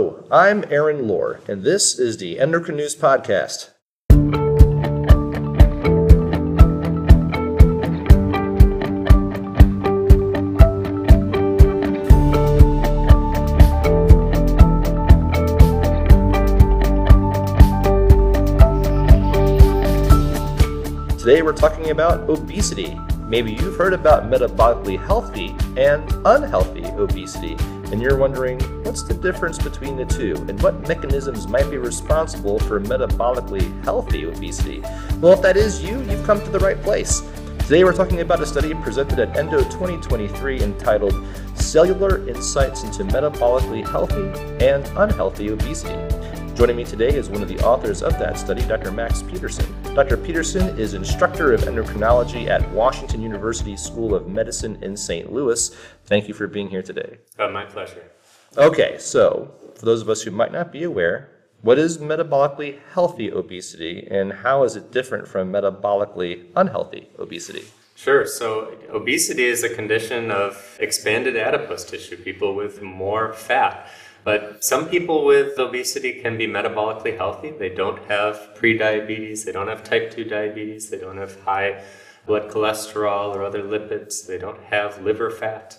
I'm Aaron Lohr, and this is the Endocrine News Podcast. Today we're talking about obesity. Maybe you've heard about metabolically healthy and unhealthy obesity, and you're wondering what's the difference between the two and what mechanisms might be responsible for metabolically healthy obesity. Well, if that is you, you've come to the right place. Today we're talking about a study presented at ENDO 2023 entitled Cellular Insights into Metabolically Healthy and Unhealthy Obesity. Joining me today is one of the authors of that study, Dr. Max Petersen. Dr. Petersen is instructor of endocrinology at Washington University School of Medicine in St. Louis. Thank you for being here today. Oh, my pleasure. Okay, so for those of us who might not be aware, what is metabolically healthy obesity and how is it different from metabolically unhealthy obesity? Sure. So, obesity is a condition of expanded adipose tissue, people with more fat. But some people with obesity can be metabolically healthy. They don't have prediabetes, they don't have type 2 diabetes, they don't have high blood cholesterol or other lipids, they don't have liver fat.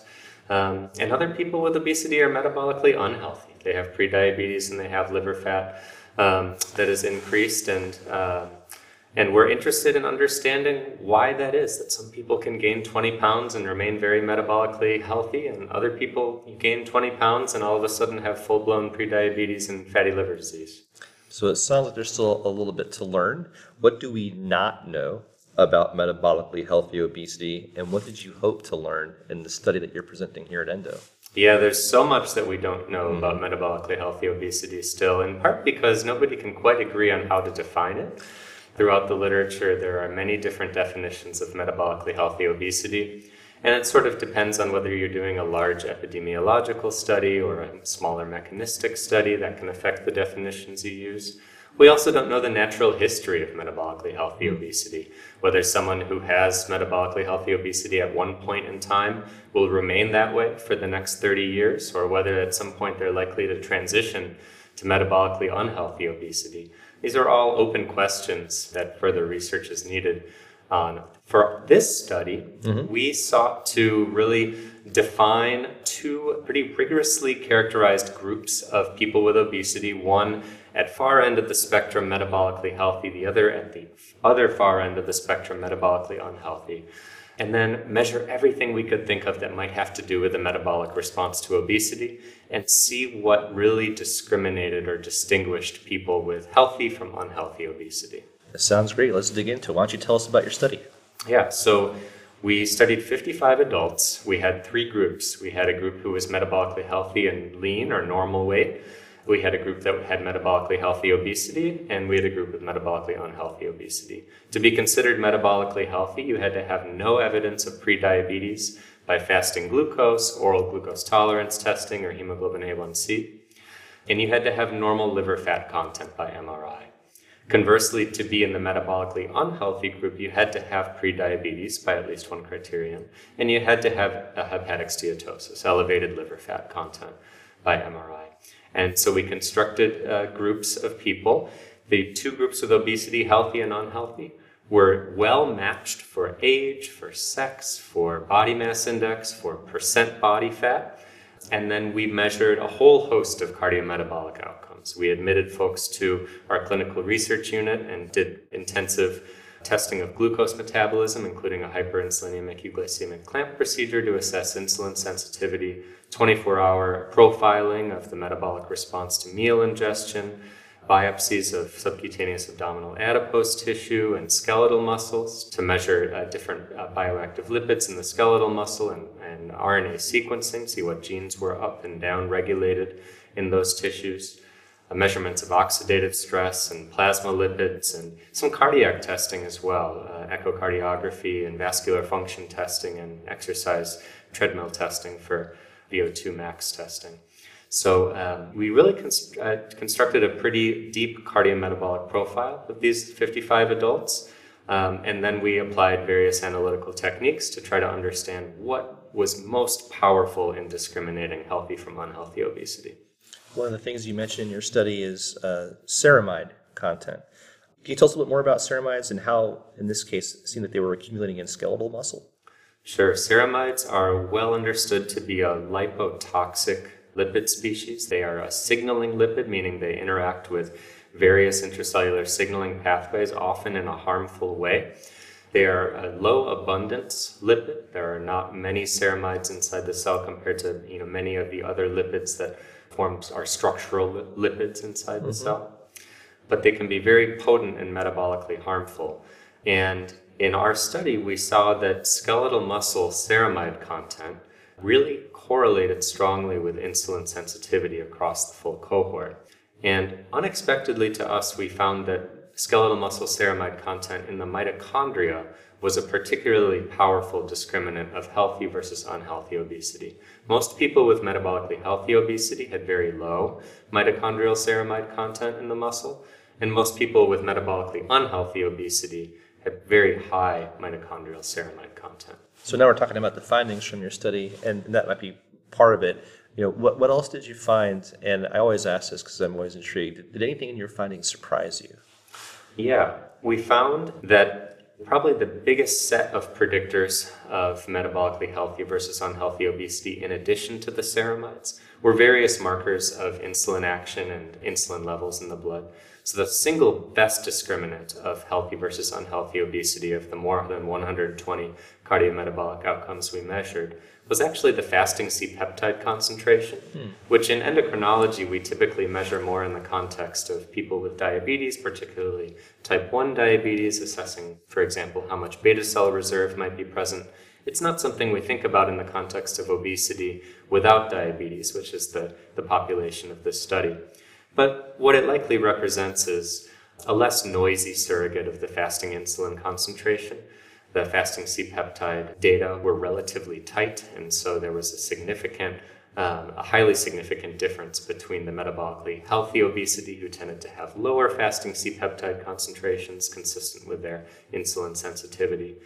Um, and other people with obesity are metabolically unhealthy. They have prediabetes and they have liver fat um, that is increased and uh, and we're interested in understanding why that is, that some people can gain 20 pounds and remain very metabolically healthy, and other people gain 20 pounds and all of a sudden have full blown prediabetes and fatty liver disease. So it sounds like there's still a little bit to learn. What do we not know about metabolically healthy obesity, and what did you hope to learn in the study that you're presenting here at Endo? Yeah, there's so much that we don't know mm-hmm. about metabolically healthy obesity still, in part because nobody can quite agree on how to define it. Throughout the literature, there are many different definitions of metabolically healthy obesity, and it sort of depends on whether you're doing a large epidemiological study or a smaller mechanistic study that can affect the definitions you use. We also don't know the natural history of metabolically healthy obesity, whether someone who has metabolically healthy obesity at one point in time will remain that way for the next 30 years, or whether at some point they're likely to transition to metabolically unhealthy obesity. These are all open questions that further research is needed on. For this study, mm-hmm. we sought to really define two pretty rigorously characterized groups of people with obesity, one at far end of the spectrum metabolically healthy, the other at the other far end of the spectrum metabolically unhealthy and then measure everything we could think of that might have to do with the metabolic response to obesity and see what really discriminated or distinguished people with healthy from unhealthy obesity. That sounds great. Let's dig into it. Why don't you tell us about your study? Yeah, so we studied 55 adults. We had three groups. We had a group who was metabolically healthy and lean or normal weight we had a group that had metabolically healthy obesity, and we had a group with metabolically unhealthy obesity. To be considered metabolically healthy, you had to have no evidence of prediabetes by fasting glucose, oral glucose tolerance testing, or hemoglobin A1C, and you had to have normal liver fat content by MRI. Conversely, to be in the metabolically unhealthy group, you had to have prediabetes by at least one criterion, and you had to have a hepatic steatosis, elevated liver fat content by MRI. And so we constructed uh, groups of people. The two groups with obesity, healthy and unhealthy, were well matched for age, for sex, for body mass index, for percent body fat. And then we measured a whole host of cardiometabolic outcomes. We admitted folks to our clinical research unit and did intensive testing of glucose metabolism, including a hyperinsulinemic euglycemic clamp procedure to assess insulin sensitivity, 24 hour profiling of the metabolic response to meal ingestion, biopsies of subcutaneous abdominal adipose tissue and skeletal muscles to measure uh, different uh, bioactive lipids in the skeletal muscle and, and RNA sequencing, see what genes were up and down regulated in those tissues measurements of oxidative stress and plasma lipids, and some cardiac testing as well uh, echocardiography and vascular function testing, and exercise treadmill testing for VO2 max testing. So um, we really const- uh, constructed a pretty deep cardiometabolic profile of these 55 adults. Um, and then we applied various analytical techniques to try to understand what was most powerful in discriminating healthy from unhealthy obesity. One of the things you mentioned in your study is uh, ceramide content. Can you tell us a little bit more about ceramides and how, in this case, it seemed that they were accumulating in skeletal muscle? Sure. Ceramides are well understood to be a lipotoxic lipid species. They are a signaling lipid, meaning they interact with various intracellular signaling pathways, often in a harmful way. They are a low abundance lipid. There are not many ceramides inside the cell compared to you know many of the other lipids that forms our structural lipids inside mm-hmm. the cell. But they can be very potent and metabolically harmful. And in our study, we saw that skeletal muscle ceramide content really correlated strongly with insulin sensitivity across the full cohort. And unexpectedly to us, we found that skeletal muscle ceramide content in the mitochondria was a particularly powerful discriminant of healthy versus unhealthy obesity. Most people with metabolically healthy obesity had very low mitochondrial ceramide content in the muscle, and most people with metabolically unhealthy obesity had very high mitochondrial ceramide content. So now we're talking about the findings from your study, and that might be part of it. You know, what, what else did you find? And I always ask this because I'm always intrigued. Did anything in your findings surprise you? Yeah, we found that probably the biggest set of predictors of metabolically healthy versus unhealthy obesity, in addition to the ceramides, were various markers of insulin action and insulin levels in the blood. So the single best discriminant of healthy versus unhealthy obesity of the more than 120 cardiometabolic outcomes we measured was actually the fasting C-peptide concentration, hmm. which in endocrinology we typically measure more in the context of people with diabetes, particularly type 1 diabetes, assessing, for example, how much beta cell reserve might be present. It's not something we think about in the context of obesity without diabetes, which is the, the population of this study. But what it likely represents is a less noisy surrogate of the fasting insulin concentration. The fasting C peptide data were relatively tight, and so there was a significant, um, a highly significant difference between the metabolically healthy obesity who tended to have lower fasting C peptide concentrations consistent with their insulin sensitivity,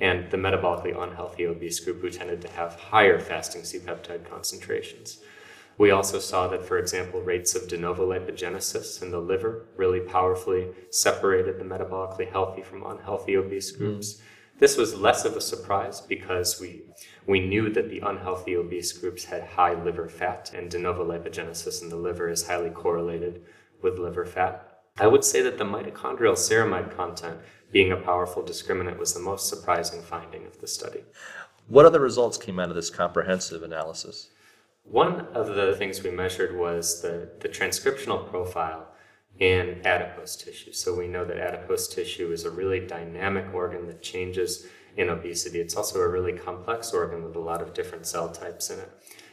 and the metabolically unhealthy obese group who tended to have higher fasting C peptide concentrations. We also saw that, for example, rates of de novo lipogenesis in the liver really powerfully separated the metabolically healthy from unhealthy obese groups. Mm. This was less of a surprise because we, we knew that the unhealthy obese groups had high liver fat, and de novo lipogenesis in the liver is highly correlated with liver fat. I would say that the mitochondrial ceramide content being a powerful discriminant was the most surprising finding of the study. What other results came out of this comprehensive analysis? One of the things we measured was the, the transcriptional profile in adipose tissue. So we know that adipose tissue is a really dynamic organ that changes in obesity. It's also a really complex organ with a lot of different cell types in it.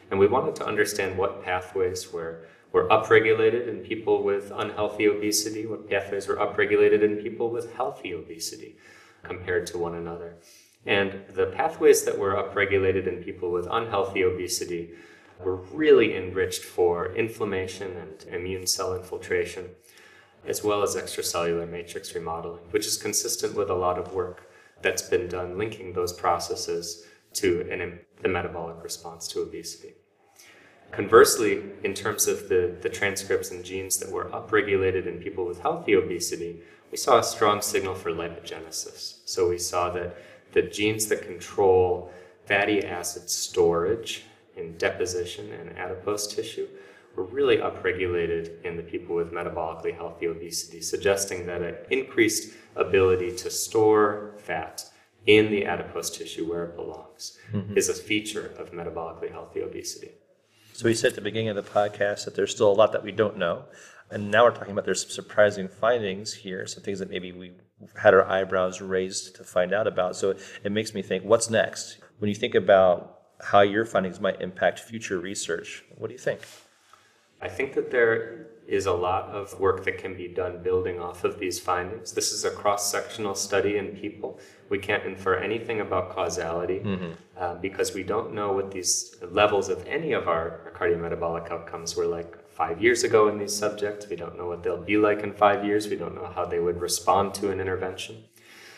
And we wanted to understand what pathways were, were upregulated in people with unhealthy obesity, what pathways were upregulated in people with healthy obesity compared to one another. And the pathways that were upregulated in people with unhealthy obesity were really enriched for inflammation and immune cell infiltration, as well as extracellular matrix remodeling, which is consistent with a lot of work that's been done linking those processes to an, the metabolic response to obesity. Conversely, in terms of the, the transcripts and genes that were upregulated in people with healthy obesity, we saw a strong signal for lipogenesis. So we saw that the genes that control fatty acid storage in deposition and adipose tissue were really upregulated in the people with metabolically healthy obesity, suggesting that an increased ability to store fat in the adipose tissue where it belongs mm-hmm. is a feature of metabolically healthy obesity. So we said at the beginning of the podcast that there's still a lot that we don't know. And now we're talking about there's some surprising findings here, some things that maybe we had our eyebrows raised to find out about. So it makes me think, what's next? When you think about how your findings might impact future research. What do you think? I think that there is a lot of work that can be done building off of these findings. This is a cross sectional study in people. We can't infer anything about causality mm-hmm. uh, because we don't know what these levels of any of our, our cardiometabolic outcomes were like five years ago in these subjects. We don't know what they'll be like in five years. We don't know how they would respond to an intervention.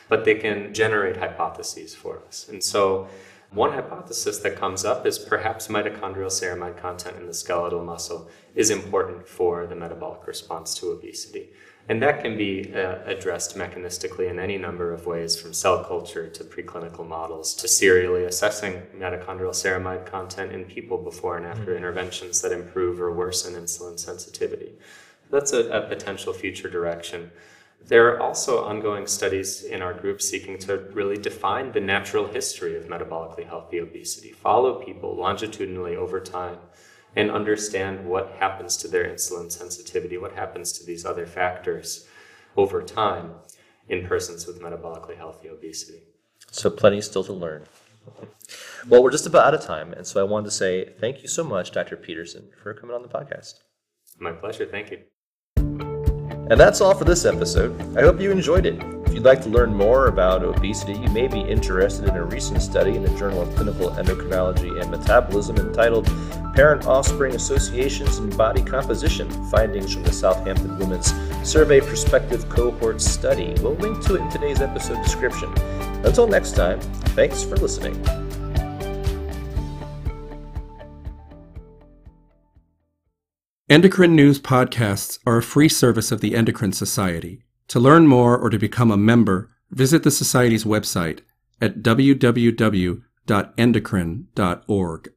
But they can generate hypotheses for us. And so One hypothesis that comes up is perhaps mitochondrial ceramide content in the skeletal muscle is important for the metabolic response to obesity. And that can be uh, addressed mechanistically in any number of ways, from cell culture to preclinical models to serially assessing mitochondrial ceramide content in people before and after mm-hmm. interventions that improve or worsen insulin sensitivity. That's a, a potential future direction. There are also ongoing studies in our group seeking to really define the natural history of metabolically healthy obesity, follow people longitudinally over time, and understand what happens to their insulin sensitivity, what happens to these other factors over time in persons with metabolically healthy obesity. So, plenty still to learn. Well, we're just about out of time, and so I wanted to say thank you so much, Dr. Petersen, for coming on the podcast. My pleasure. Thank you. And that's all for this episode. I hope you enjoyed it. If you'd like to learn more about obesity, you may be interested in a recent study in the Journal of Clinical Endocrinology and Metabolism entitled Parent Offspring Associations and Body Composition Findings from the Southampton Women's Survey Prospective Cohort Study. We'll link to it in today's episode description. Until next time, thanks for listening. Endocrine News podcasts are a free service of the Endocrine Society. To learn more or to become a member, visit the Society's website at www.endocrine.org.